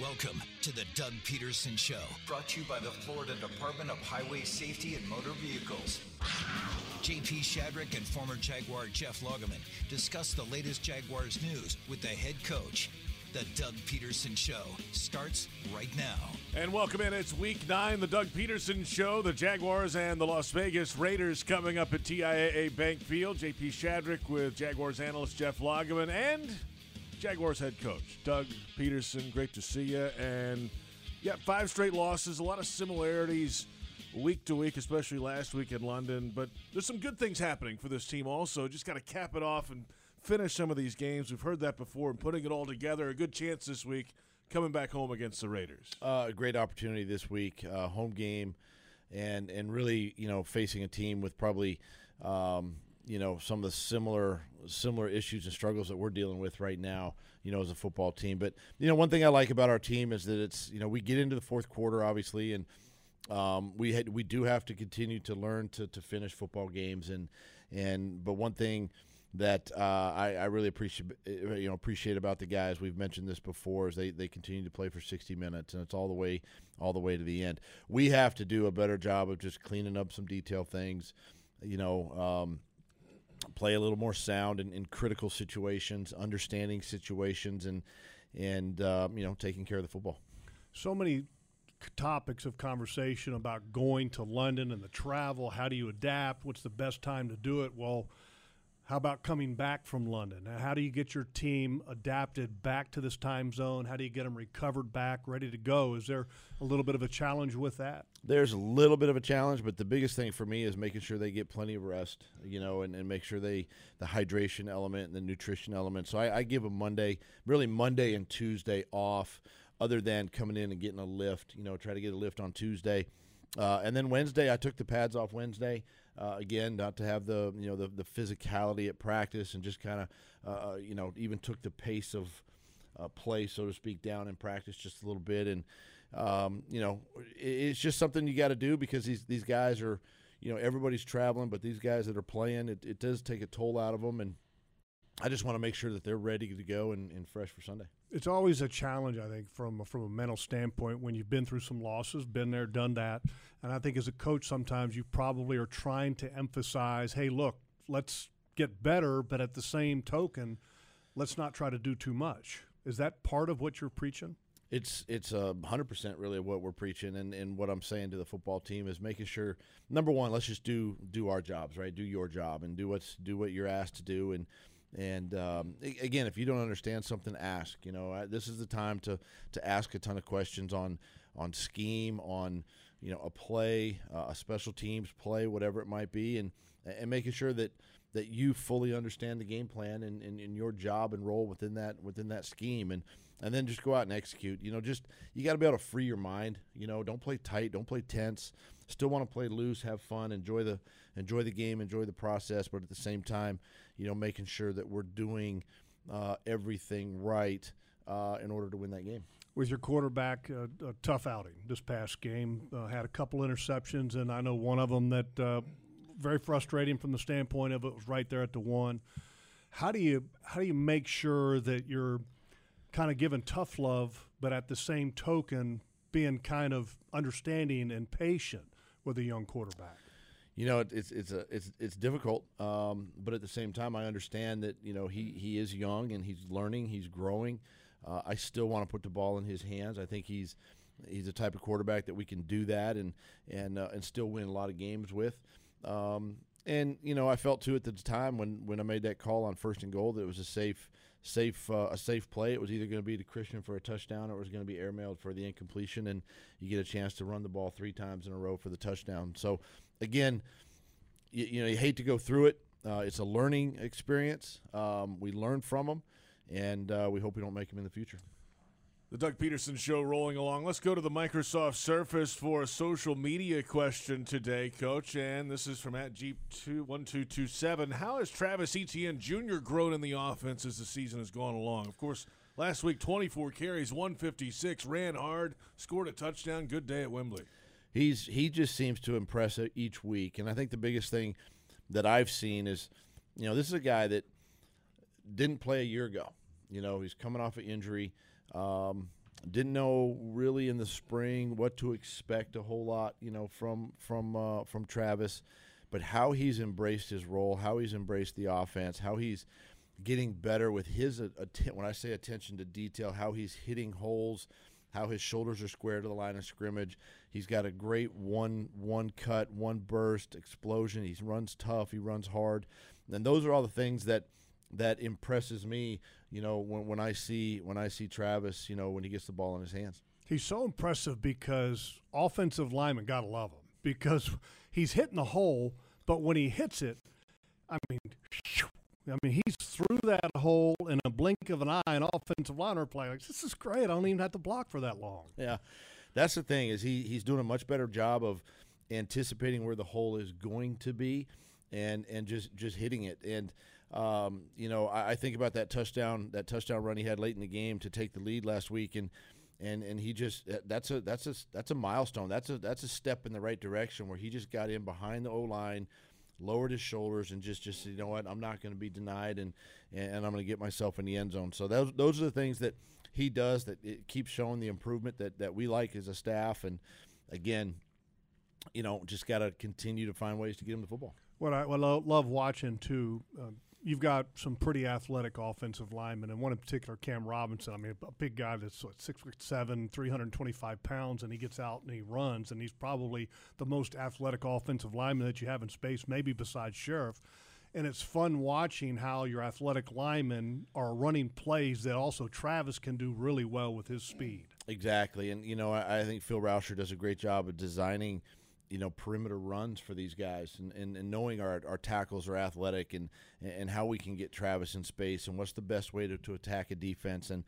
Welcome to the Doug Pederson Show, brought to you by the Florida Department of Highway Safety and Motor Vehicles. JP Shadrick and former Jaguar Jeff Lageman discuss the latest Jaguars news with the head coach. The Doug Pederson Show starts right now. And welcome in. It's week nine, the Doug Pederson Show. The Jaguars and the Las Vegas Raiders coming up at TIAA Bank Field. JP Shadrick with Jaguars analyst Jeff Lageman and Jaguars head coach Doug Pederson. Great to see you. And yeah, five straight losses, a lot of similarities week to week, especially last week in London. But there's some good things happening for this team also. Just got to cap it off and finish some of these games. We've heard that before and putting it all together. A good chance this week coming back home against the Raiders. Uh, a great opportunity this week, uh, home game, and and really you know facing a team with probably um, you know some of the similar similar issues and struggles that we're dealing with right now you know as a football team. But you know one thing i like about our team is that it's you know we get into the fourth quarter obviously and um, we had we do have to continue to learn to, to finish football games. And and but one thing that uh, I, I, really appreciate you know appreciate about the guys we've mentioned this before is they, they continue to play for 60 minutes and it's all the way all the way to the end. We have to do a better job of just cleaning up some detail things you know um, play a little more sound in, in critical situations, understanding situations, and and uh, you know taking care of the football. So many topics of conversation about going to London and the travel. How do you adapt? What's the best time to do it? Well how about coming back from London? How do you get your team adapted back to this time zone? How do you get them recovered back, ready to go? Is there a little bit of a challenge with that? There's a little bit of a challenge, but the biggest thing for me is making sure they get plenty of rest, you know, and, and make sure they the hydration element and the nutrition element. So I, I give them Monday, really Monday and Tuesday off, other than coming in and getting a lift. You know, try to get a lift on Tuesday uh, and then Wednesday, I took the pads off Wednesday. Uh, again, not to have the you know the, the physicality at practice, and just kind of uh, you know even took the pace of uh, play, so to speak, down in practice just a little bit. And um, you know, it's just something you got to do because these these guys are you know everybody's traveling, but these guys that are playing, it, it does take a toll out of them and I just want to make sure that they're ready to go and, and, fresh for Sunday. It's always a challenge, I think, from from a mental standpoint when you've been through some losses, been there, done that, and I think as a coach, sometimes you probably are trying to emphasize, "Hey, look, let's get better," but at the same token, let's not try to do too much. Is that part of what you're preaching? It's it's a hundred percent really what we're preaching, and, and what I'm saying to the football team is making sure number one, let's just do do our jobs, right? Do your job and do what's do what you're asked to do, and and um, again, if you don't understand something, ask. You know, this is the time to to ask a ton of questions on on scheme, on you know a play, uh, a special teams play, whatever it might be, and and making sure that that you fully understand the game plan and, and, and your job and role within that within that scheme, and and then just go out and execute. You know, just you got to be able to free your mind. You know, don't play tight, don't play tense. Still want to play loose, have fun, enjoy the enjoy the game, enjoy the process, but at the same time, you know, making sure that we're doing uh, everything right uh, in order to win that game. With your quarterback, uh, a tough outing this past game. Uh, had a couple interceptions, and I know one of them that uh, very frustrating from the standpoint of it was right there at the one. How do you how do you make sure that you're kind of giving tough love, but at the same token being kind of understanding and patient with a young quarterback? You know, it's it's a it's it's difficult, um, but at the same time, I understand that you know he he is young and he's learning, he's growing. Uh, I still want to put the ball in his hands. I think he's he's the type of quarterback that we can do that and and uh, and still win a lot of games with. Um, and you know, I felt too at the time when, when I made that call on first and goal that it was a safe, safe, uh, a safe play. It was either going to be to Christian for a touchdown or it was going to be airmailed for the incompletion, and you get a chance to run the ball three times in a row for the touchdown. So, again, you, you know, you hate to go through it. Uh, it's a learning experience. Um, we learn from them, and uh, we hope we don't make them in the future. The Doug Pederson Show rolling along. Let's go to the Microsoft Surface for a social media question today, Coach. And this is from at Jeep1227. How has Travis Etienne Jr. grown in the offense as the season has gone along? Of course, last week, 24 carries, 156, ran hard, scored a touchdown. Good day at Wembley. He's He just seems to impress each week. And I think the biggest thing that I've seen is, you know, this is a guy that didn't play a year ago. You know, he's coming off an injury. Um, didn't know really in the spring what to expect a whole lot, you know, from from uh, from Travis, but how he's embraced his role, how he's embraced the offense, how he's getting better with his att- when I say attention to detail, how he's hitting holes, how his shoulders are square to the line of scrimmage. He's got a great one one cut, one burst explosion. He runs tough, he runs hard, and those are all the things that that impresses me. You know, when, when I see when I see Travis, you know, when he gets the ball in his hands. He's so impressive because offensive linemen gotta love him because he's hitting the hole, but when he hits it, I mean, I mean, he's through that hole in a blink of an eye. An offensive liner play like this is great. I don't even have to block for that long. Yeah, that's the thing is he he's doing a much better job of anticipating where the hole is going to be, and and just just hitting it. And um, you know, I, I think about that touchdown that touchdown run he had late in the game to take the lead last week, and and and he just that's a that's a that's a milestone. That's a that's a step in the right direction where he just got in behind the O line, lowered his shoulders, and just just you know what I'm not going to be denied, and and I'm going to get myself in the end zone. So those those are the things that he does that it keeps showing the improvement that that we like as a staff, and again, you know, just got to continue to find ways to get him the football. What I, what I love watching too. Uh, you've got some pretty athletic offensive linemen, and one in particular, Cam Robinson. I mean, a big guy that's what, six foot seven, 325 pounds, and he gets out and he runs, and he's probably the most athletic offensive lineman that you have in space, maybe besides Scherff. And it's fun watching how your athletic linemen are running plays that also Travis can do really well with his speed. Exactly, and you know, I, I think Phil Rauscher does a great job of designing you know perimeter runs for these guys and, and, and knowing our, our tackles are athletic and and how we can get Travis in space and what's the best way to, to attack a defense. And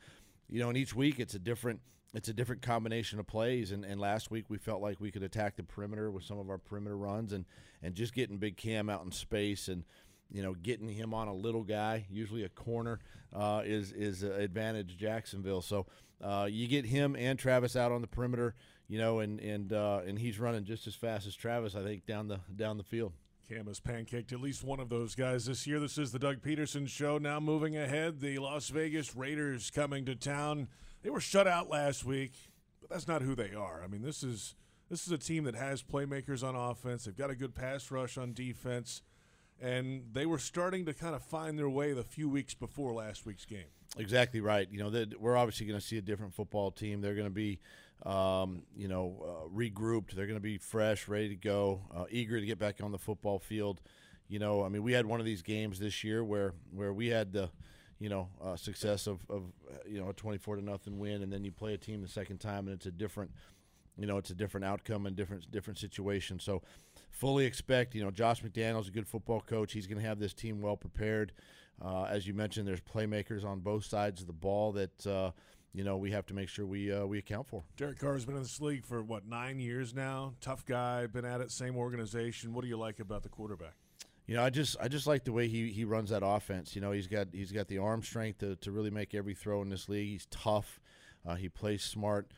you know and each week it's a different it's a different combination of plays. And, and last week we felt like we could attack the perimeter with some of our perimeter runs and and just getting big cam out in space. And you know getting him on a little guy usually a corner uh, is is advantage Jacksonville so uh, you get him and Travis out on the perimeter you know, and and uh, and he's running just as fast as Travis, I think, down the down the field. Cam has pancaked at least one of those guys this year. This is the Doug Pederson Show. Now moving ahead, the Las Vegas Raiders coming to town. They were shut out last week, but that's not who they are. I mean, this is this is a team that has playmakers on offense. They've got a good pass rush on defense, and they were starting to kind of find their way the few weeks before last week's game. Exactly right. You know, we're obviously going to see a different football team. They're going to be um, you know, uh, regrouped. They're going to be fresh, ready to go, uh, eager to get back on the football field. You know, I mean, we had one of these games this year where where we had the, you know, uh, success of, of you know a twenty four to nothing win, and then you play a team the second time, and it's a different, you know, it's a different outcome and different different situation. So, fully expect, you know, Josh McDaniels a good football coach. He's going to have this team well prepared. Uh, as you mentioned, there's playmakers on both sides of the ball that uh, you know we have to make sure we uh, we account for. Derek Carr has been in this league for what nine years now. Tough guy, been at it, same organization. What do you like about the quarterback? You know, I just I just like the way he, he runs that offense. You know, he's got he's got the arm strength to, to really make every throw in this league. He's tough. Uh, he plays smart.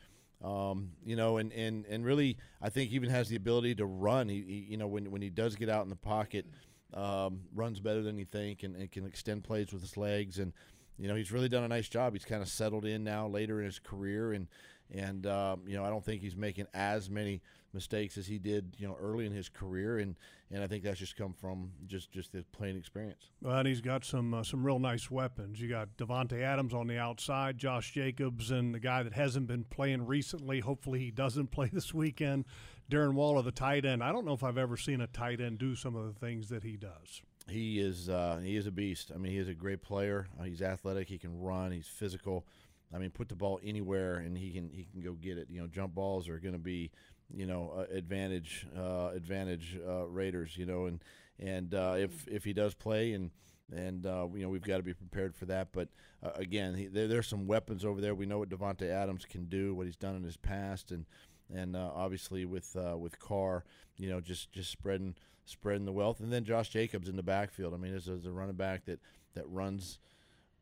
Um, you know, and, and, and really, I think even has the ability to run. He, he you know when when he does get out in the pocket, um, runs better than you think, and, and can extend plays with his legs and you know, he's really done a nice job. He's kind of settled in now later in his career, and and um, you know, I don't think he's making as many mistakes as he did, you know, early in his career, and and I think that's just come from just just the playing experience. Well, and he's got some uh, some real nice weapons. You got Davante Adams on the outside, Josh Jacobs, and the guy that hasn't been playing recently. Hopefully, he doesn't play this weekend. Darren Waller, the tight end. I don't know if I've ever seen a tight end do some of the things that he does he is uh, he is a beast. I mean, he is a great player. Uh, he's athletic. He can run. He's physical. I mean, put the ball anywhere and he can he can go get it. You know, jump balls are going to be you know uh, advantage uh, advantage uh, Raiders. You know, and and uh, if if he does play and and uh, you know we've got to be prepared for that. But uh, again, he, there, there's some weapons over there. We know what Davante Adams can do, what he's done in his past, and and uh, obviously with uh, with Carr, you know, just just spreading spreading the wealth, and then Josh Jacobs in the backfield. I mean, as, a running back that that runs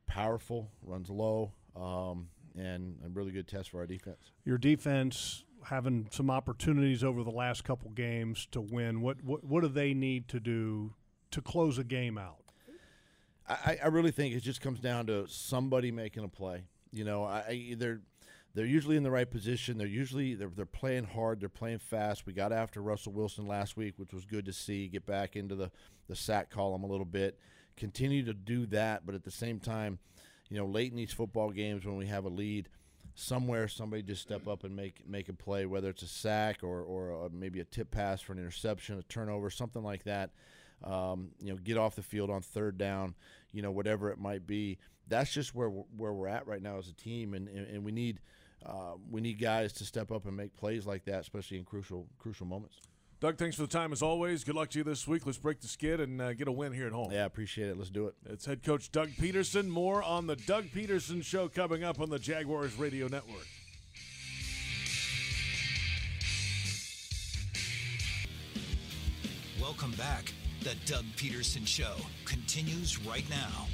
powerful, runs low, um, and a really good test for our defense. Your defense having some opportunities over the last couple games to win. What what what do they need to do to close a game out? I, I really think it just comes down to somebody making a play. You know, I, they're they're usually in the right position. They're usually they're, they're playing hard. They're playing fast. We got after Russell Wilson last week, which was good to see. Get back into the the sack column a little bit. Continue to do that, but at the same time, you know, late in these football games when we have a lead, somewhere somebody just step up and make make a play, whether it's a sack or or a, maybe a tip pass for an interception, a turnover, something like that. Um, you know, get off the field on third down, you know, whatever it might be. That's just where we're, where we're at right now as a team, and and, and we need uh, we need guys to step up and make plays like that, especially in crucial crucial moments. Doug, thanks for the time as always. Good luck to you this week. Let's break the skid and uh, get a win here at home. Yeah, appreciate it. Let's do it. It's head coach Doug Pederson. More on the Doug Pederson Show coming up on the Jaguars Radio Network. Welcome back. The Doug Pederson Show continues right now.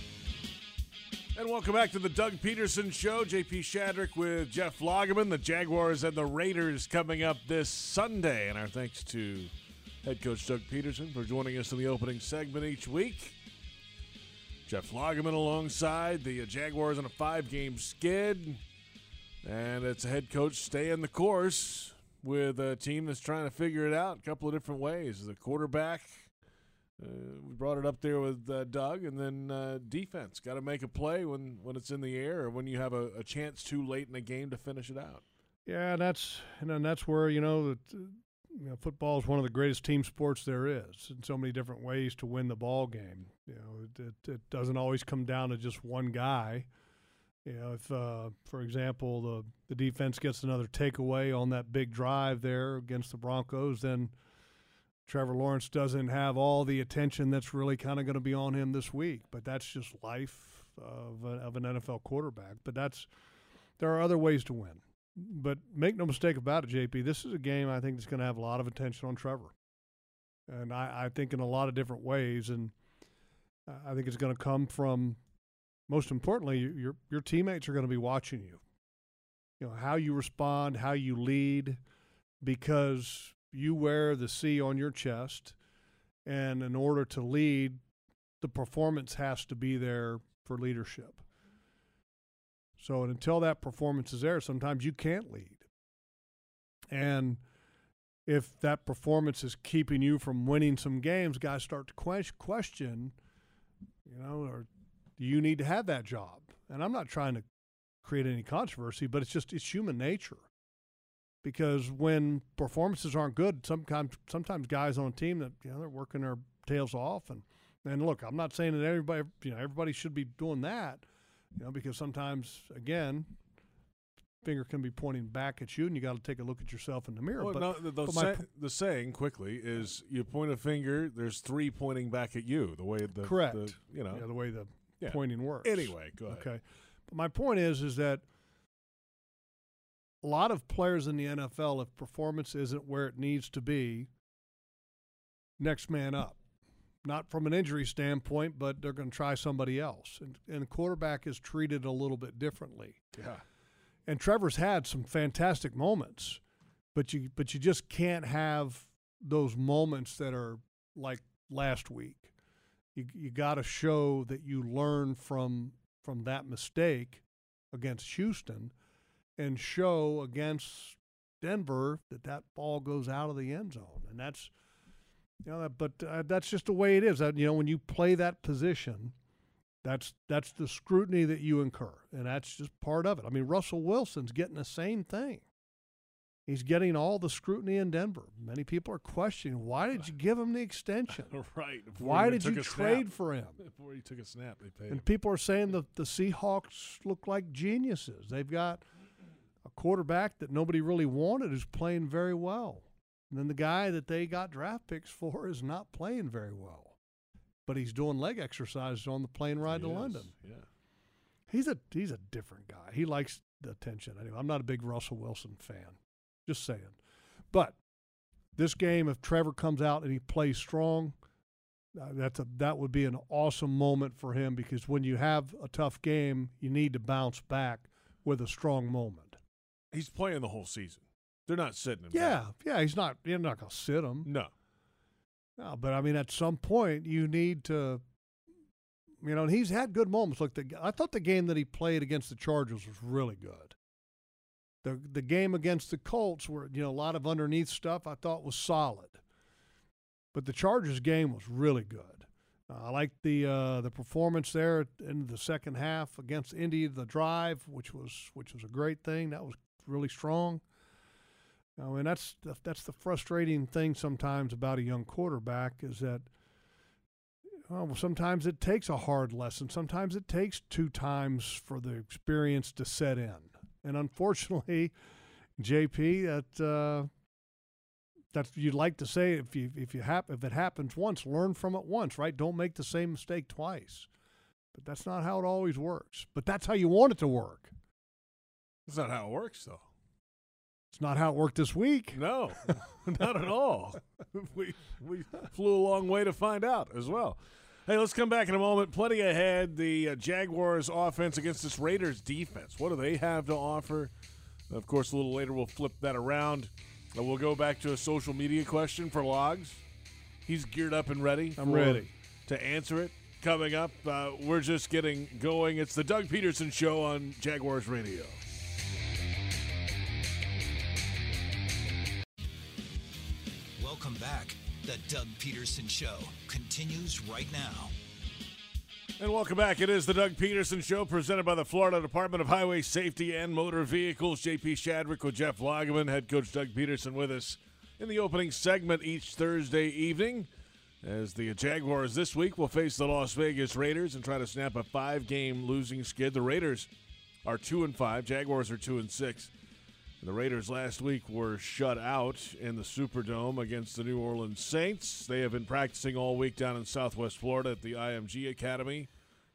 And welcome back to the Doug Pederson Show. JP Shadrick with Jeff Lageman. The Jaguars and the Raiders coming up this Sunday. And our thanks to head coach Doug Pederson for joining us in the opening segment each week. Jeff Lageman alongside the Jaguars on a five game skid. And it's a head coach staying the course with a team that's trying to figure it out a couple of different ways. The quarterback, uh, we brought it up there with uh, Doug, and then uh, defense. Got to make a play when, when it's in the air or when you have a, a, chance too late in a game to finish it out. Yeah, that's and then that's where you know that you know, football is one of the greatest team sports there is, in so many different ways to win the ball game. You know, it, it, it doesn't always come down to just one guy. You know, if uh, for example the the defense gets another takeaway on that big drive there against the Broncos, then Trevor Lawrence doesn't have all the attention that's really kind of going to be on him this week. But that's just life of, a, of an NFL quarterback. But that's there are other ways to win. But make no mistake about it, JP. This is a game I think that's going to have a lot of attention on Trevor, and I, I think in a lot of different ways. And I think it's going to come from most importantly, your your teammates are going to be watching you. You know how you respond, how you lead, because you wear the C on your chest, and in order to lead, the performance has to be there for leadership. So until that performance is there, sometimes you can't lead. And if that performance is keeping you from winning some games, guys start to question, you know, or do you need to have that job. And I'm not trying to create any controversy, but it's just it's human nature. Because when performances aren't good, sometimes sometimes guys on a team that you know they're working their tails off and and look, I'm not saying that everybody you know everybody should be doing that, you know, because sometimes again, finger can be pointing back at you, and you got to take a look at yourself in the mirror. Well, but, no, the, the, but say, the, saying quickly is you point a finger, there's three pointing back at you. The way the correct, the, you know, yeah, the way the yeah. pointing works. Anyway, go ahead. Okay, but my point is, is that a lot of players in the NFL, if performance isn't where it needs to be, next man up. Not from an injury standpoint, but they're going to try somebody else. And, and the quarterback is treated a little bit differently. Yeah. And Trevor's had some fantastic moments, but you but you just can't have those moments that are like last week. You you got to show that you learn from from that mistake against Houston and show against Denver that that ball goes out of the end zone. And that's you know, but uh, that's just the way it is. That you know, when you play that position, that's that's the scrutiny that you incur, and that's just part of it. I mean, Russell Wilson's getting the same thing. He's getting all the scrutiny in Denver. Many people are questioning why did you give him the extension? right. Why did you trade snap. for him? Before he took a snap, they paid. And him. people are saying that the Seahawks look like geniuses. They've got a quarterback that nobody really wanted is playing very well. And then the guy that they got draft picks for is not playing very well. But he's doing leg exercises on the plane ride He to is, London. Yeah. He's a he's a different guy. He likes the attention. Anyway, I'm not a big Russell Wilson fan. Just saying. But this game, if Trevor comes out and he plays strong, uh, that's a that would be an awesome moment for him because when you have a tough game, you need to bounce back with a strong moment. He's playing the whole season. They're not sitting him. Yeah, yeah, he's not. You're not going to sit him. No. No, but I mean, at some point, you need to. You know, and he's had good moments. Look, the, I thought the game that he played against the Chargers was really good. The the game against the Colts, where you know a lot of underneath stuff, I thought was solid, but the Chargers game was really good. Uh, I liked the uh, the performance there in the second half against Indy, the drive, which was which was a great thing. That was really strong. I mean, that's the, that's the frustrating thing sometimes about a young quarterback is that well, sometimes it takes a hard lesson. Sometimes it takes two times for the experience to set in. And unfortunately, JP, that uh, that's you'd like to say if you if you hap- if it happens once, learn from it once, right? Don't make the same mistake twice. But that's not how it always works. But that's how you want it to work. That's not how it works, though. It's not how it worked this week. No, not at all. we we flew a long way to find out as well. Hey, let's come back in a moment. Plenty ahead. The uh, Jaguars' offense against this Raiders' defense. What do they have to offer? Of course, a little later we'll flip that around. And we'll go back to a social media question for Logs. He's geared up and ready. I'm ready. to answer it. Coming up, uh, we're just getting going. It's the Doug Pederson Show on Jaguars Radio. The Doug Pederson Show continues right now. And welcome back. It is the Doug Pederson Show presented by the Florida Department of Highway Safety and Motor Vehicles. JP Shadrick with Jeff Lageman, head coach Doug Pederson with us in the opening segment each Thursday evening. As the Jaguars this week will face the Las Vegas Raiders and try to snap a five-game losing skid. The Raiders are two and five. Jaguars are two and six. The Raiders last week were shut out in the Superdome against the New Orleans Saints. They have been practicing all week down in Southwest Florida at the IMG Academy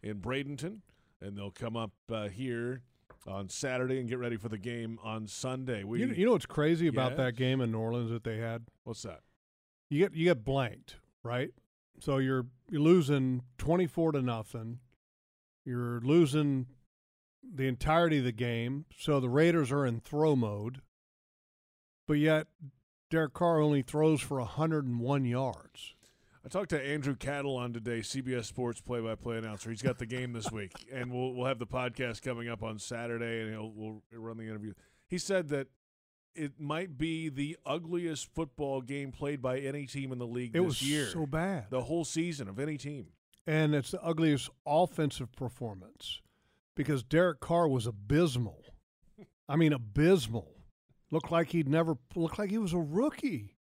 in Bradenton, and they'll come up uh, here on Saturday and get ready for the game on Sunday. We, You, you know what's crazy about Yes. that game in New Orleans that they had? what's that? You get you get blanked, right? So you're you're losing twenty four to nothing. You're losing the entirety of the game. So the Raiders are in throw mode. But yet Derek Carr only throws for hundred and one yards. I talked to Andrew Catalon today, CBS Sports play-by-play announcer. He's got the game this week, and we'll we'll have the podcast coming up on Saturday, and he'll we'll run the interview. He said that it might be the ugliest football game played by any team in the league It this was year, so bad. the whole season of any team. and it's the ugliest offensive performance because Derek Carr was abysmal. I mean, abysmal. Looked like he'd never looked like he was a rookie.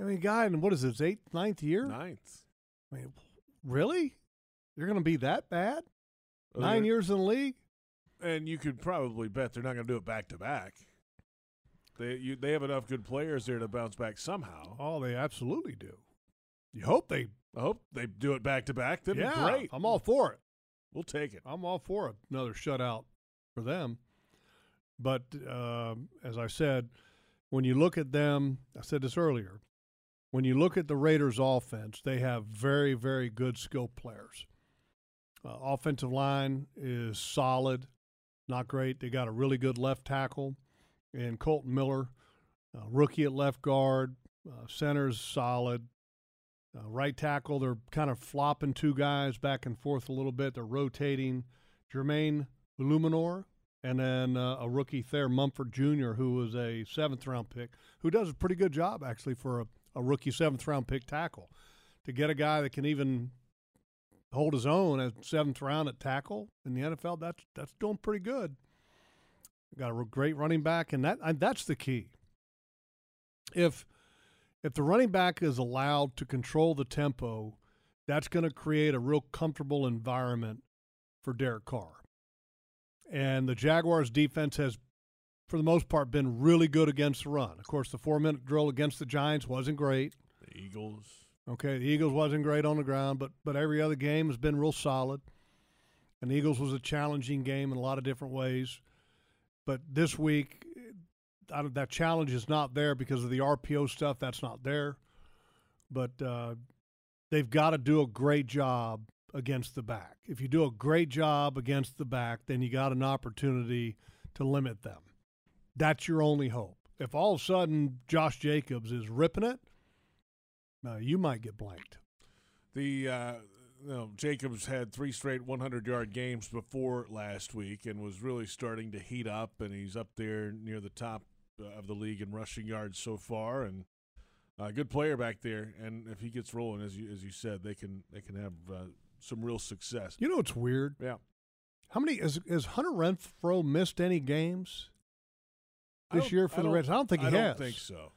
I mean, guy, in what is his eighth, ninth year? Ninth, I mean, really? You're going to be that bad? Oh, Nine years in the league? and you could probably bet they're not going to do it back to back. They you, they have enough good players there to bounce back somehow. Oh, they absolutely do. You hope they. I hope they do it back to back. That'd yeah, be great. I'm all for it. We'll take it. I'm all for. Another shutout for them. But um as I said, when you look at them, I said this earlier. When you look at the Raiders' offense, they have very, very good skill players. Uh, offensive line is solid, not great. They got a really good left tackle, and Kolton Miller, uh, rookie at left guard. Uh, center's solid. Uh, right tackle, they're kind of flopping two guys back and forth a little bit. They're rotating Jermaine Eluemunor and then uh, a rookie Thayer Munford Jr., who was a seventh round pick, who does a pretty good job actually for a, a rookie seventh round pick tackle. To get a guy that can even hold his own at seventh round at tackle in the NFL, that's that's doing pretty good. Got a great running back, and that and that's the key. If if the running back is allowed to control the tempo, that's going to create a real comfortable environment for Derek Carr. And the Jaguars defense has, for the most part, been really good against the run. Of course, the four minute drill against the Giants wasn't great. The Eagles. Okay, the Eagles wasn't great on the ground, but but every other game has been real solid. And the Eagles was a challenging game in a lot of different ways. But this week, that challenge is not there because of the RPO stuff. That's not there. But uh, they've got to do a great job against the back. If you do a great job against the back, then you got an opportunity to limit them. That's your only hope. If all of a sudden Josh Jacobs is ripping it, uh, you might get blanked. The uh, you know, Jacobs had three straight 100 yard games before last week and was really starting to heat up, and he's up there near the top of the league in rushing yards so far, and a uh, good player back there. And if he gets rolling, as you as you said, they can they can have uh, some real success. You know what's weird? Yeah. How many has, has Hunter Renfrow missed any games this year for the Reds? I don't think he I has. I don't think so.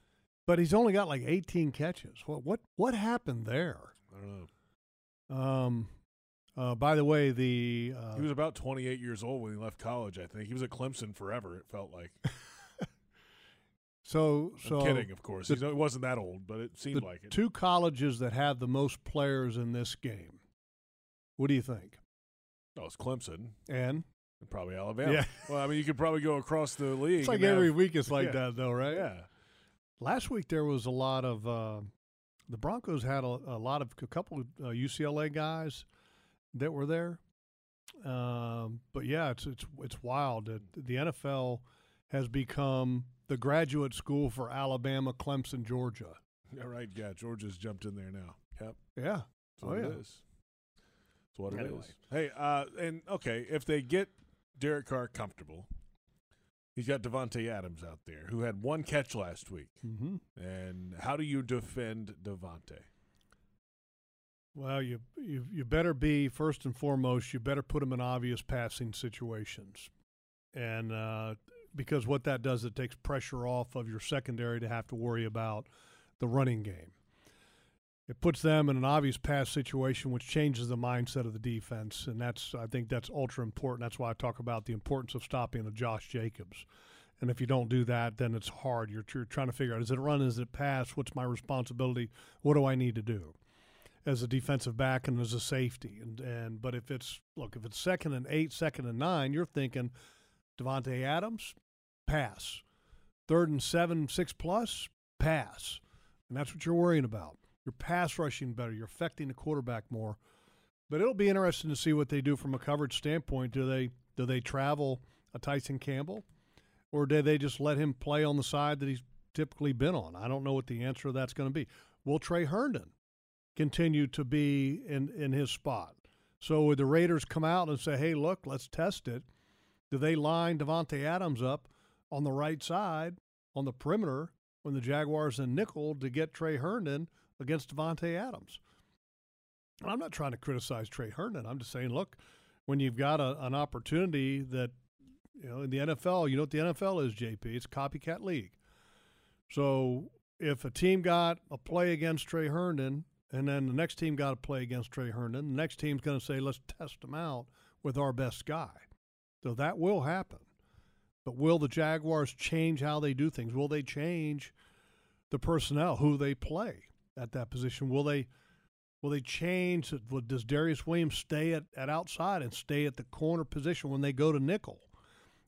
But he's only got like 18 catches. What what what happened there? I don't know. Um, uh, by the way, the uh, He was about 28 years old when he left college. I think he was at Clemson forever. It felt like. so I'm so kidding, of course. the- he wasn't that old, but it seemed like it. two colleges that have the most players in this game. What do you think? Oh, it's Clemson And probably Alabama. Yeah. Well, I mean, you could probably go across the league. it's like and have- every week it's like yeah. that, though, right? Yeah. Last week there was a lot of uh, the Broncos had a, a lot of a couple of uh, UCLA guys that were there. Um, but yeah, it's it's it's wild that the NFL has become the graduate school for Alabama, Clemson, Georgia. Yeah, right. Yeah, Georgia's jumped in there now. Yep. Yeah. That's what Oh, it yeah. is. That's what it is. Hey, uh, and okay, if they get Derek Carr comfortable, he's got Davante Adams out there who had one catch last week. Mm-hmm. And how do you defend Davante? Well, you, you you better be first and foremost. You better put him in obvious passing situations, and uh, because what that does, it takes pressure off of your secondary to have to worry about the running game. It puts them in an obvious pass situation, which changes the mindset of the defense, and that's I think that's ultra important. That's why I talk about the importance of stopping a Josh Jacobs. And if you don't do that, then it's hard. You're, you're trying to figure out: is it run? Is it pass? What's my responsibility? What do I need to do? as a defensive back and as a safety. And and but if it's look, if it's second and eight, second and nine, you're thinking Davante Adams, pass. Third and seven, six plus, pass. And that's what you're worrying about. You're pass rushing better. You're affecting the quarterback more. But it'll be interesting to see what they do from a coverage standpoint. Do they do they travel a Tyson Campbell? Or do they just let him play on the side that he's typically been on? I don't know what the answer to that's going to be. Will Tre Herndon continue to be in, in his spot. So would the Raiders come out and say, hey, look, let's test it? Do they line Davante Adams up on the right side on the perimeter when the Jaguars and nickel to get Tre Herndon against Davante Adams? I'm not trying to criticize Tre Herndon. I'm just saying, look, when you've got a, an opportunity that, you know, in the NFL, you know what the NFL is, JP? It's copycat league. So if a team got a play against Tre Herndon and then the next team got to play against Tre Herndon. The next team's going to say, let's test him out with our best guy. So that will happen. But will the Jaguars change how they do things? Will they change the personnel, who they play at that position? Will they will they change? Does Darious Williams stay at, at outside and stay at the corner position when they go to nickel?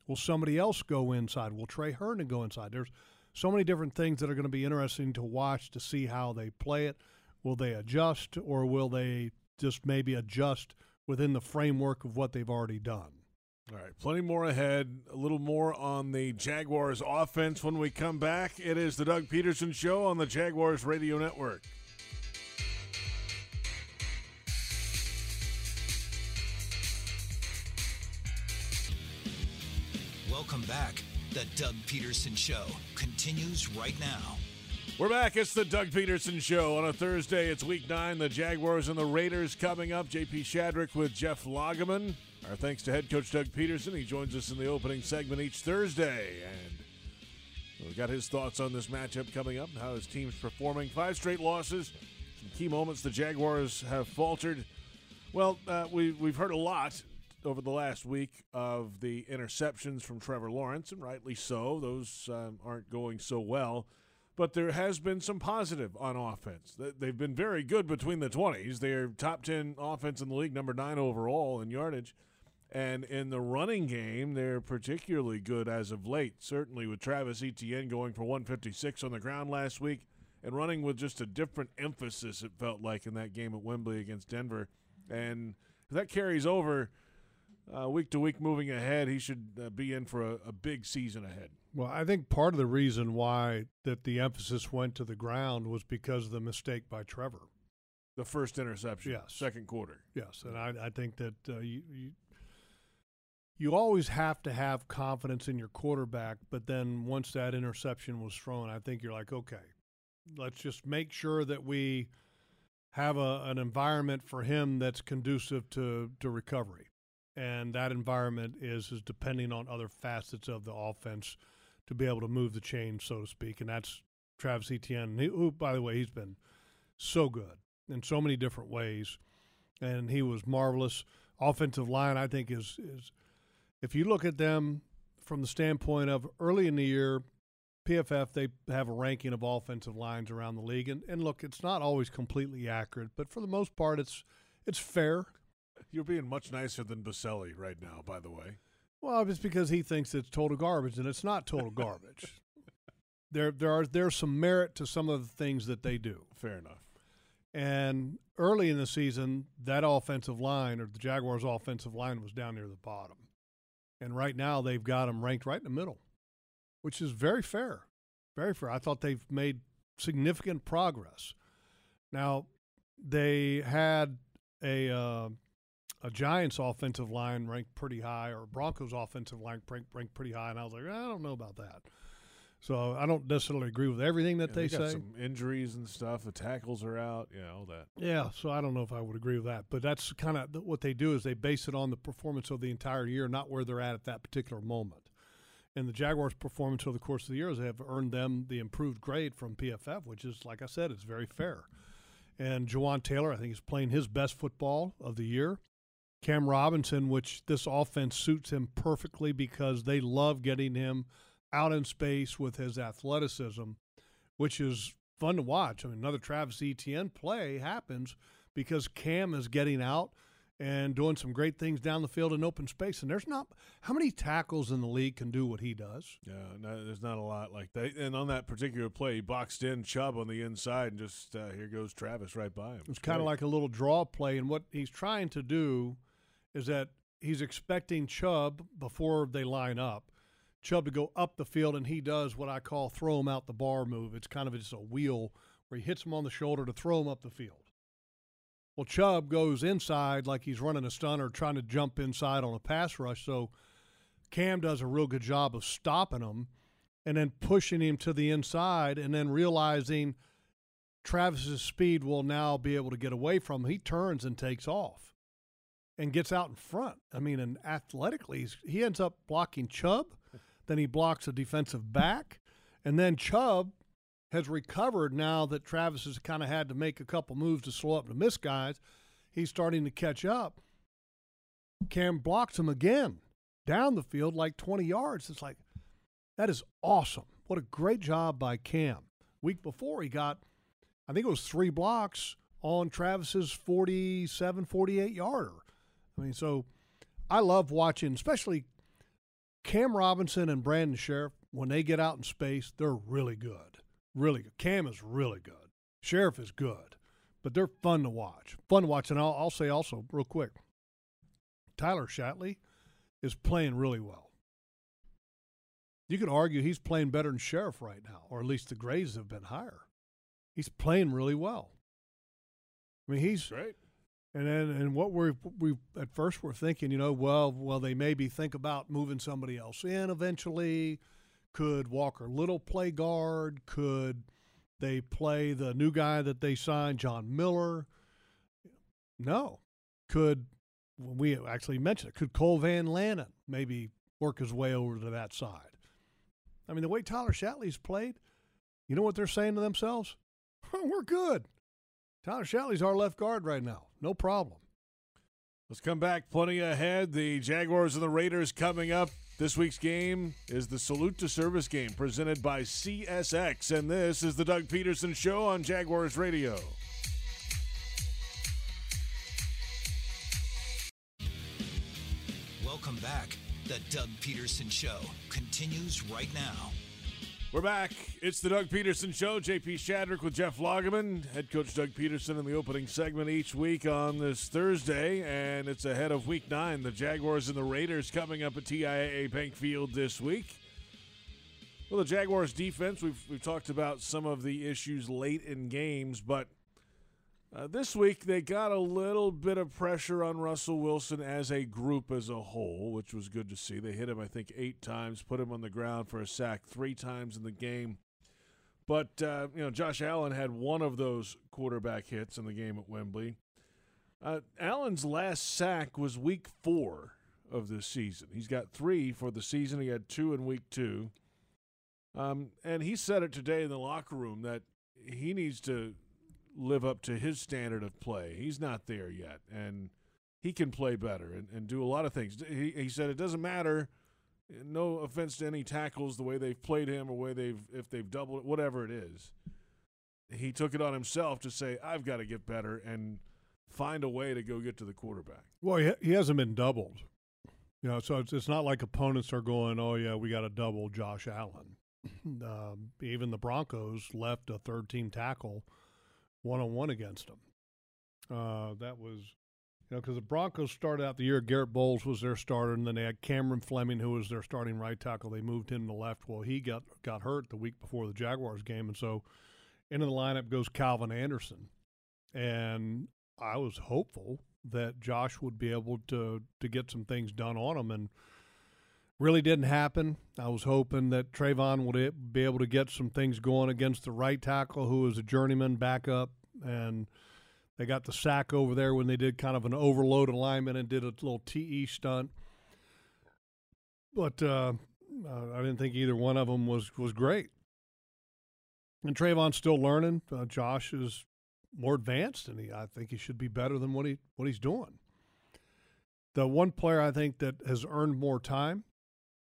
Will somebody else go inside? Will Tre Herndon go inside? There's so many different things that are going to be interesting to watch to see how they play it. Will they adjust or will they just maybe adjust within the framework of what they've already done? All right, plenty more ahead. A little more on the Jaguars offense when we come back. It is the Doug Pederson Show on the Jaguars Radio Network. Welcome back. The Doug Pederson Show continues right now. We're back. It's the Doug Pederson Show on a Thursday. It's week nine. The Jaguars and the Raiders coming up. JP Shadrick with Jeff Lageman. Our thanks to head coach Doug Pederson. He joins us in the opening segment each Thursday. And we've got his thoughts on this matchup coming up, how his team's performing. Five straight losses, some key moments the Jaguars have faltered. Well, uh, we, we've heard a lot over the last week of the interceptions from Trevor Lawrence, and rightly so. Those um, aren't going so well but there has been some positive on offense. They- They've been very good between the 20s. They're top 10 offense in the league, number 9 overall in yardage. And in the running game, they're particularly good as of late. Certainly with Travis Etienne going for 156 on the ground last week and running with just a different emphasis, it felt like, in that game at Wembley against Denver. And if that carries over uh, week to week moving ahead, he should uh, be in for a, a big season ahead. Well, I think part of the reason why that the emphasis went to the ground was because of the mistake by Trevor. the first interception. Yes. second quarter. Yes, and I, I think that uh, you, you you always have to have confidence in your quarterback, but then once that interception was thrown, I think you're like, okay, let's just make sure that we have a, an environment for him that's conducive to, to recovery. And that environment is is depending on other facets of the offense to be able to move the chain, so to speak. And that's Travis Etienne, who, by the way, he's been so good in so many different ways, and he was marvelous. Offensive line, I think, is is if you look at them from the standpoint of early in the year, PFF they have a ranking of offensive lines around the league, and, and look, it's not always completely accurate, but for the most part, it's it's fair. You're being much nicer than Boselli right now, by the way. Well, it's because he thinks it's total garbage, and it's not total garbage. there, there are there's some merit to some of the things that they do. Fair enough. And early in the season, that offensive line or the Jaguars' offensive line was down near the bottom, and right now they've got them ranked right in the middle, which is very fair, very fair. I thought they've made significant progress. Now, they had a uh, a Giants offensive line ranked pretty high, or Broncos offensive line ranked, ranked pretty high, and I was like, I don't know about that. So I don't necessarily agree with everything that Yeah, they, got say. some injuries and stuff. The tackles are out. Yeah, all that. Yeah, so I don't know if I would agree with that, but that's kind of what they do is they base it on the performance of the entire year, not where they're at at that particular moment. And the Jaguars' performance over the course of the years have earned them the improved grade from PFF, which is, like I said, it's very fair. And Jawaan Taylor, I think, is playing his best football of the year. Cam Robinson, which this offense suits him perfectly because they love getting him out in space with his athleticism, which is fun to watch. I mean, another Travis Etienne play happens because Cam is getting out and doing some great things down the field in open space. And there's not how many tackles in the league can do what he does. Yeah, no, there's not a lot like that. And on that particular play, he boxed in Chubb on the inside, and just uh, here goes Travis right by him. It's kind of like a little draw play. And what he's trying to do is that he's expecting Chubb before they line up, Chubb to go up the field, and he does what I call throw him out the bar move. It's kind of just a wheel where he hits him on the shoulder to throw him up the field. Well, Chubb goes inside like he's running a stun or trying to jump inside on a pass rush. So Cam does a real good job of stopping him and then pushing him to the inside and then realizing Travis's speed will now be able to get away from him. He turns and takes off and gets out in front. I mean, and athletically, he ends up blocking Chubb. Then he blocks a defensive back. And then Chubb has recovered now that Travis has kind of had to make a couple moves to slow up the miss guys. He's starting to catch up. Cam blocks him again down the field like 20 yards. It's like, that is awesome. What a great job by Cam. Week before, he got, I think it was three blocks on Travis's 47, 48 yarder. I mean, so I love watching, especially Cam Robinson and Brandon Scherff. When they get out in space, they're really good. Really good. Cam is really good. Scherff is good, but they're fun to watch. Fun to watch. And I'll, I'll say also, real quick, Tyler Shatley is playing really well. You could argue he's playing better than Scherff right now, or at least the grades have been higher. He's playing really well. I mean, he's Great. And then and what we're we at first we're thinking, you know, well, well, they maybe think about moving somebody else in eventually. Could Walker Little play guard? Could they play the new guy that they signed, John Miller? No. Could we actually mentioned it? Could Cole Van Lanen maybe work his way over to that side? I mean, the way Tyler Shatley's played, you know what they're saying to themselves? We're good. Tyler Shatley's our left guard right now. No problem. Let's come back. Plenty ahead. The Jaguars and the Raiders coming up. This week's game is the Salute to Service game presented by CSX. And this is the Doug Pederson Show on Jaguars Radio. Welcome back. The Doug Pederson Show continues right now. We're back. It's the Doug Pederson Show. JP Shadrick with Jeff Lageman. Head coach Doug Pederson in the opening segment each week on this Thursday. And it's ahead of week nine. The Jaguars and the Raiders coming up at TIAA Bank Field this week. Well, the Jaguars defense, we've, we've talked about some of the issues late in games, but Uh, this week, they got a little bit of pressure on Russell Wilson as a group as a whole, which was good to see. They hit him, I think, eight times, put him on the ground for a sack three times in the game. But, uh, you know, Josh Allen had one of those quarterback hits in the game at Wembley. Uh, Allen's last sack was week four of this season. He's got three for the season, he had two in week two. Um, and he said it today in the locker room that he needs to live up to his standard of play. He's not there yet, and he can play better and, and do a lot of things. He, he said it doesn't matter. No offense to any tackles, the way they've played him or way they've if they've doubled it, whatever it is. He took it on himself to say, "I've got to get better and find a way to go get to the quarterback." Well, he, he hasn't been doubled, you know, so it's, it's not like opponents are going, "Oh yeah, we got to double Josh Allen." Um, even the Broncos left a third team tackle one on one against them. Uh, that was, you know, because the Broncos started out the year, Garett Bolles was their starter, and then they had Cameron Fleming, who was their starting right tackle. They moved him to left. Well, he got got hurt the week before the Jaguars game, and so into the lineup goes Calvin Anderson, and I was hopeful that Josh would be able to to get some things done on him, and really didn't happen. I was hoping that Travon would be able to get some things going against the right tackle, who is a journeyman backup, and they got the sack over there when they did kind of an overload alignment and did a little TE stunt. But uh, I didn't think either one of them was was great. And Travon's still learning. Uh, Josh is more advanced, and he I think he should be better than what he what he's doing. The one player I think that has earned more time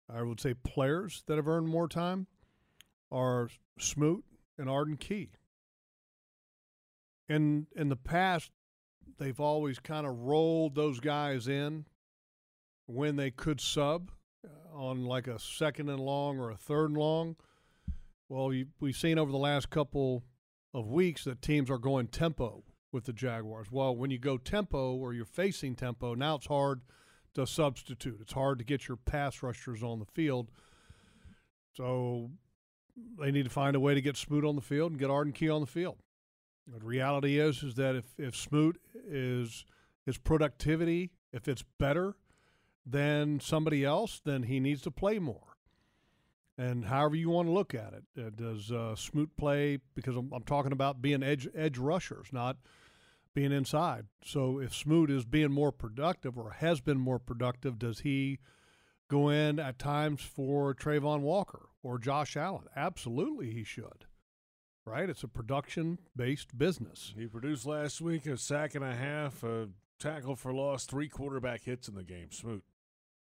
I would say players that have earned more time are Smoot and Arden Key. And in the past, they've always kind of rolled those guys in when they could sub uh, on like a second and long or a third and long. Well, we've seen over the last couple of weeks that teams are going tempo with the Jaguars. Well, when you go tempo or you're facing tempo, now it's hard – to substitute. It's hard to get your pass rushers on the field. So they need to find a way to get Smoot on the field and get Arden Key on the field. The reality is is that if, if Smoot is his productivity, if it's better than somebody else, then he needs to play more. And however you want to look at it, uh, does uh, Smoot play? Because I'm, I'm talking about being edge edge rushers, not – being inside. So if Smoot is being more productive or has been more productive, does he go in at times for Travon Walker or Josh Allen? Absolutely, he should. Right? It's a production based business. He produced last week a sack and a half, a tackle for loss, three quarterback hits in the game. Smoot.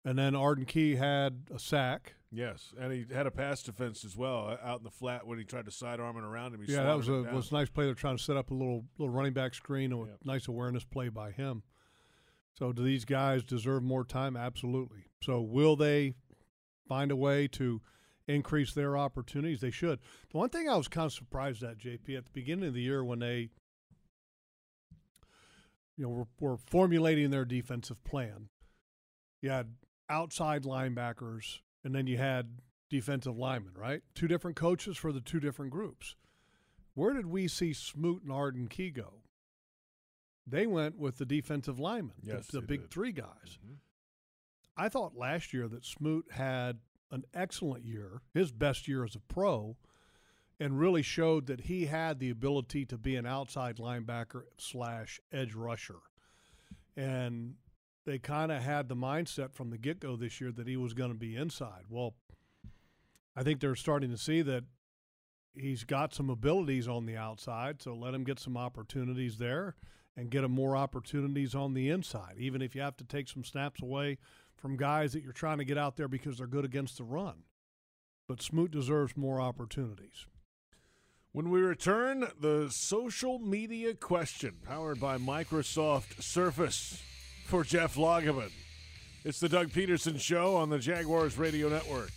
And then Arden Key had a sack. Yes, and he had a pass defense as well uh, out in the flat when he tried to sidearm it around him. yeah, that was a was a nice play. They're trying to set up a little little running back screen, a yep. nice awareness play by him. So, do these guys deserve more time? Absolutely. So, will they find a way to increase their opportunities? They should. The one thing I was kind of surprised at, JP, at the beginning of the year when they, you know, were, were formulating their defensive plan. You had outside linebackers, and then you had defensive linemen, right? Two different coaches for the two different groups. Where did we see Smoot and Arden Key go? They went with the defensive linemen, yes, the, the big did. three guys. Mm-hmm. I thought last year that Smoot had an excellent year, his best year as a pro, and really showed that he had the ability to be an outside linebacker slash edge rusher. And they kind of had the mindset from the get go this year that he was going to be inside. Well, I think they're starting to see that he's got some abilities on the outside, so let him get some opportunities there and get him more opportunities on the inside, even if you have to take some snaps away from guys that you're trying to get out there because they're good against the run. But Smoot deserves more opportunities. When we return, the social media question powered by Microsoft Surface for Jeff Lageman. It's the Doug Pederson Show on the Jaguars Radio Network.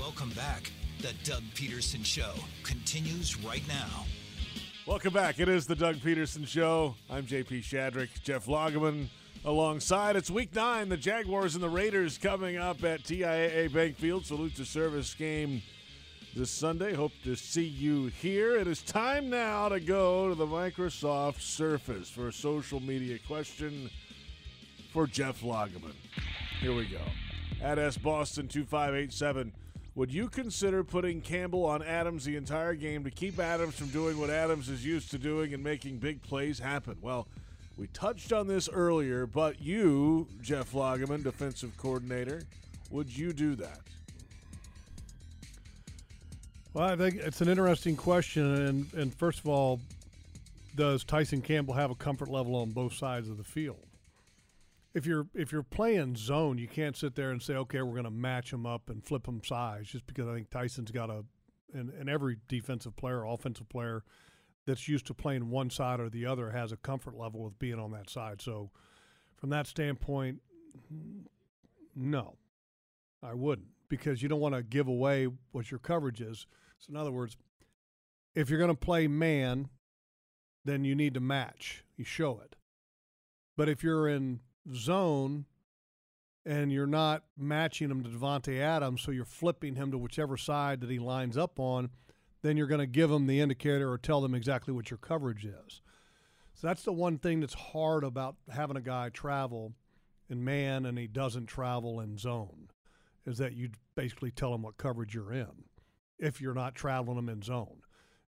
Welcome back. The Doug Pederson Show continues right now. Welcome back. It is the Doug Pederson Show. I'm JP Shadrick. Jeff Lageman alongside. It's week nine. The Jaguars and the Raiders coming up at TIAA Bank Field. Salute to service game this Sunday. Hope to see you here. It is time now to go to the Microsoft Surface for a social media question for Jeff Lageman. Here we go. At S Boston 2587. Would you consider putting Campbell on Adams the entire game to keep Adams from doing what Adams is used to doing and making big plays happen? Well, we touched on this earlier, but you, Jeff Lageman, defensive coordinator, would you do that? Well, I think it's an interesting question, and and first of all, does Tyson Campbell have a comfort level on both sides of the field? If you're if you're playing zone, you can't sit there and say, okay, we're going to match them up and flip them sides, just because I think Tyson's got a, and, and every defensive player, offensive player that's used to playing one side or the other has a comfort level with being on that side. So, from that standpoint, no, I wouldn't because you don't want to give away what your coverage is. So, in other words, if you're going to play man, then you need to match. You show it. But if you're in zone and you're not matching him to Davante Adams, so you're flipping him to whichever side that he lines up on, then you're going to give them the indicator or tell them exactly what your coverage is. So that's the one thing that's hard about having a guy travel in man and he doesn't travel in zone, is that you basically tell him what coverage you're in if you're not traveling them in zone.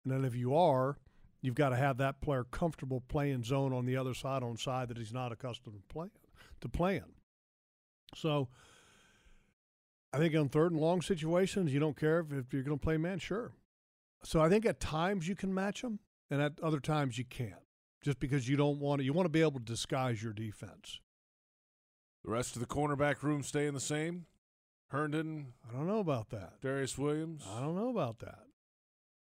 And then if you are, you've got to have that player comfortable playing zone on the other side on side that he's not accustomed to playing to playing. So I think on third and long situations, you don't care if, if you're going to play man, sure. So I think at times you can match them, and at other times you can't, just because you don't want to. You want to be able to disguise your defense. The rest of the cornerback room staying the same. Herndon. I don't know about that. Darious Williams. I don't know about that.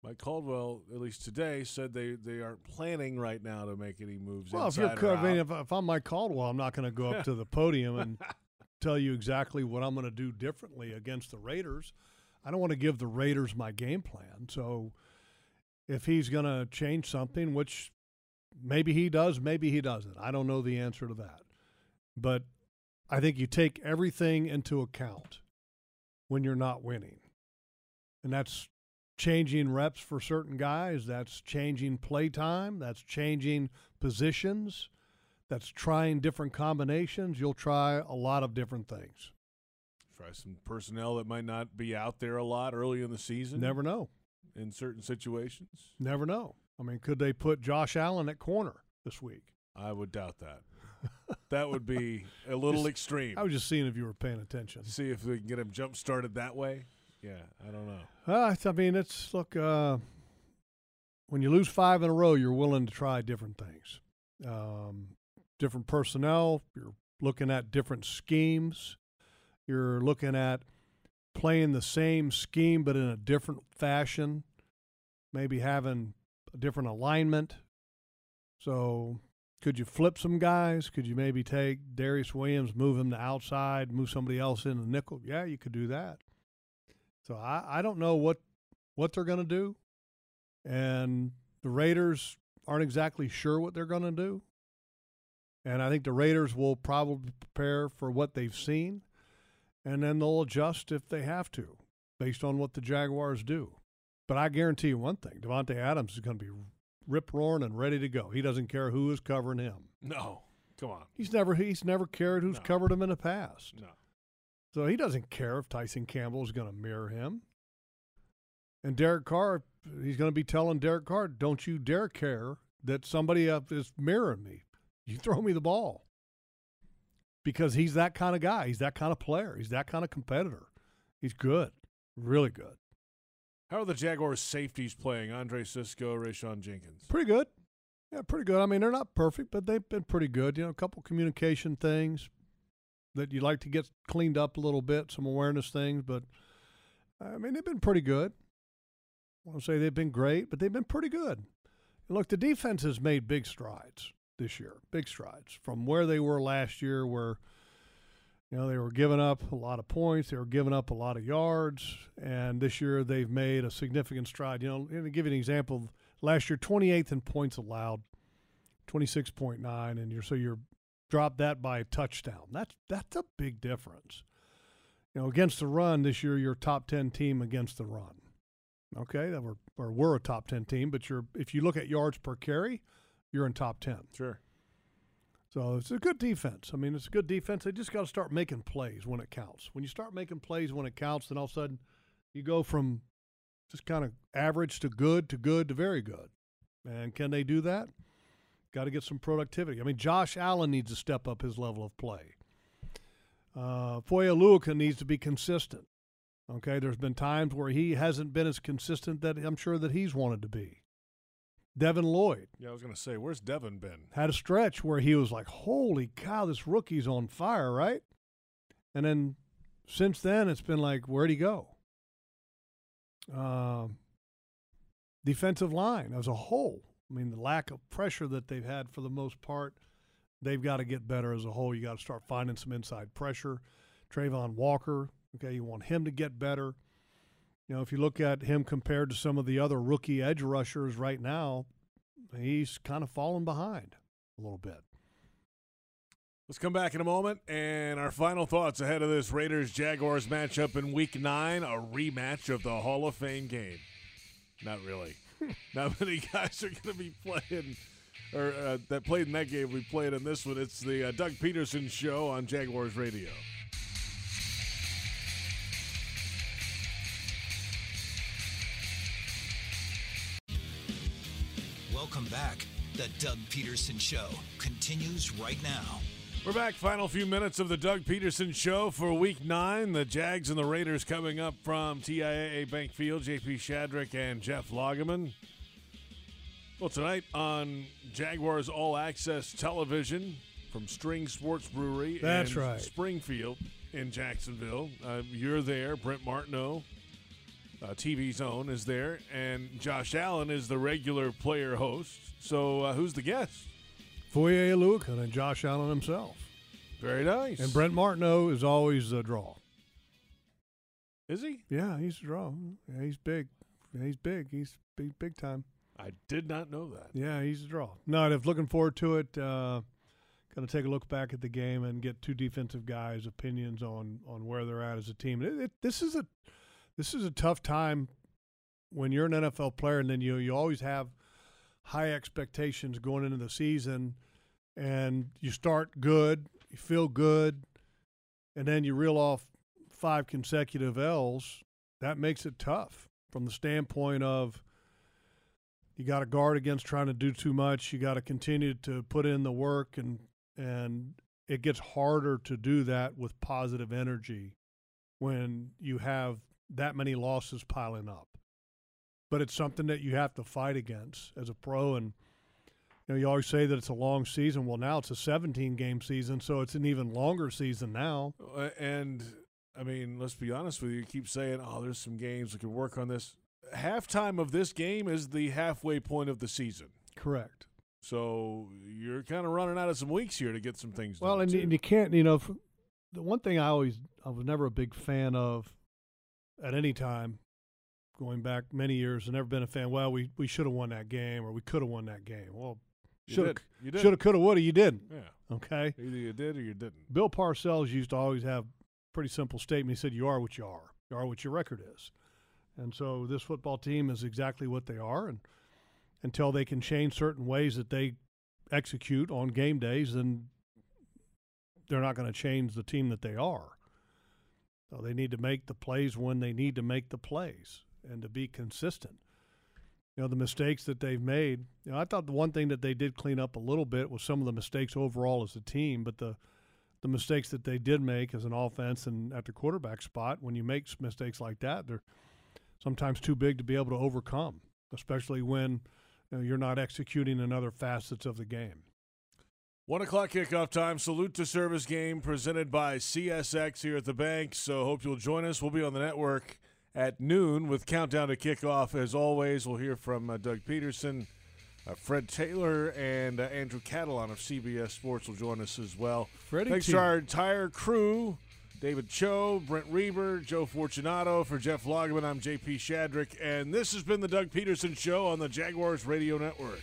Mike Caldwell, at least today, said they, they aren't planning right now to make any moves. Well, if you're, I mean, if, if I'm Mike Caldwell, I'm not going to go up to the podium and tell you exactly what I'm going to do differently against the Raiders. I don't want to give the Raiders my game plan. So if he's going to change something, which maybe he does, maybe he doesn't. I don't know the answer to that. But I think you take everything into account when you're not winning. And that's changing reps for certain guys, that's changing play time, that's changing positions, that's trying different combinations. You'll try a lot of different things. Try some personnel that might not be out there a lot early in the season. Never know. In certain situations. Never know. I mean, could they put Josh Allen at corner this week? I would doubt that. that would be a little just, extreme. I was just seeing if you were paying attention. See if we can get him jump started that way. Yeah, I don't know. Uh, I mean, it's look. Uh, when you lose five in a row, you're willing to try different things, um, different personnel. You're looking at different schemes. You're looking at playing the same scheme but in a different fashion, maybe having a different alignment. So, could you flip some guys? Could you maybe take Darious Williams, move him to outside, move somebody else in the nickel? Yeah, you could do that. So I, I don't know what what they're going to do, and the Raiders aren't exactly sure what they're going to do. And I think the Raiders will probably prepare for what they've seen and then they'll adjust if they have to, based on what the Jaguars do. But I guarantee you one thing: Davante Adams is going to be rip roaring and ready to go. He doesn't care who is covering him. No, come on. He's never he's never cared who's no. covered him in the past. No. So he doesn't care if Tyson Campbell is going to mirror him. And Derek Carr, he's going to be telling Derek Carr, "Don't you dare care that somebody is mirroring me. You throw me the ball." because he's that kind of guy. He's that kind of player. He's that kind of competitor. He's good, really good. How are the Jaguars' safeties playing? Andre Cisco, Rayshawn Jenkins. Pretty good. Yeah, pretty good. I mean, they're not perfect, but they've been pretty good. You know, a couple communication things that you'd like to get cleaned up a little bit, some awareness things, but I mean, they've been pretty good. I want to say they've been great, but they've been pretty good. And look, the defense has made big strides this year. Big strides from where they were last year, where you know they were giving up a lot of points, they were giving up a lot of yards, and this year they've made a significant stride. You know, to give you an example, last year 28th in points allowed, 26.9, and you're so you're dropped that by a touchdown. That's that's a big difference. You know, against the run this year, you're top ten team against the run. Okay, that we're or we're a top ten team, but you're if you look at yards per carry, you're in top ten. Sure. So it's a good defense. I mean, it's a good defense. They just got to start making plays when it counts. When you start making plays when it counts, then all of a sudden you go from just kind of average to good to good to very good. And can they do that? Got to get some productivity. I mean, Josh Allen needs to step up his level of play. Uh, Foye Oluokun needs to be consistent. Okay, there's been times where he hasn't been as consistent that I'm sure that he's wanted to be. Devin Lloyd. Yeah, I was going to say, where's Devin been? Had a stretch where he was like, holy cow, this rookie's on fire, right? And then since then, it's been like, where'd he go? Uh, defensive line as a whole. I mean, the lack of pressure that they've had for the most part, they've got to get better as a whole. You got to start finding some inside pressure. Travon Walker, okay, you want him to get better. You know, if you look at him compared to some of the other rookie edge rushers right now, he's kind of fallen behind a little bit. Let's come back in a moment and our final thoughts ahead of this Raiders Jaguars matchup in week nine, a rematch of the Hall of Fame game. Not really. Not many guys are going to be playing or uh, that played in that game. We played in this one. It's the uh, Doug Pederson show on Jaguars Radio. Welcome back. The Doug Pederson Show continues right now. We're back. Final few minutes of the Doug Pederson Show for Week Nine. The Jags and the Raiders coming up from TIAA Bank Field. JP Shadrick and Jeff Lageman. Well, tonight on Jaguars All Access Television from String Sports Brewery. That's in right. Springfield in Jacksonville. Uh, you're there. Brent Martineau, uh, TV Zone, is there, and Josh Allen is the regular player host. So, uh, who's the guest? Foye Oluokun and Josh Allen himself. Very nice. And Brent Martineau is always a draw. is he? Yeah, he's a draw. Yeah, he's big. He's big. He's big, big time. I did not know that. Yeah, he's a draw. No, I'm looking forward to it. Uh, Going to take a look back at the game and get two defensive guys' opinions on on where they're at as a team. It, it, this is a this is a tough time when you're an NFL player, and then you you always have high expectations going into the season, and you start good, you feel good, and then you reel off five consecutive L's. That makes it tough from the standpoint of you got to guard against trying to do too much. You got to continue to put in the work, and and it gets harder to do that with positive energy when you have that many losses piling up. But it's something that you have to fight against as a pro, and you know you always say that it's a long season. Well, now it's a 17 game season, so it's an even longer season now. Uh, and I mean, let's be honest with you. You keep saying, "Oh, there's some games we can work on this." Halftime of this game is the halfway point of the season, Correct. so you're kind of running out of some weeks here to get some things Well, done. and, and you can't, you know, the one thing I always, I was never a big fan of at any time, going back many years, I've never been a fan. Well, we, we should have won that game or we could have won that game. Well, You should have, did. You did. should have, could have, would have. You didn't. yeah, Okay. either you did or you didn't. Bill Parcells used to always have a pretty simple statement. He said, "You are what you are. You are what your record is." And so this football team is exactly what they are, and until they can change certain ways that they execute on game days, then they're not going to change the team that they are. So they need to make the plays when they need to make the plays and to be consistent. You know, the mistakes that they've made, you know, I thought the one thing that they did clean up a little bit was some of the mistakes overall as a team, but the the mistakes that they did make as an offense and at the quarterback spot, when you make mistakes like that, they're sometimes too big to be able to overcome, especially when you know, you're not executing in other facets of the game. One o'clock kickoff time. Salute to service game presented by CSX here at the bank. So hope you'll join us. We'll be on the network at noon with countdown to kickoff. As always, we'll hear from uh, Doug Pederson, uh, Fred Taylor, and uh, Andrew Catalon of CBS Sports will join us as well. Freddie Thanks T. to our entire crew. David Cho, Brent Reber, Joe Fortunato. For Jeff Lageman, I'm JP Shadrick, and this has been the Doug Pederson Show on the Jaguars Radio Network.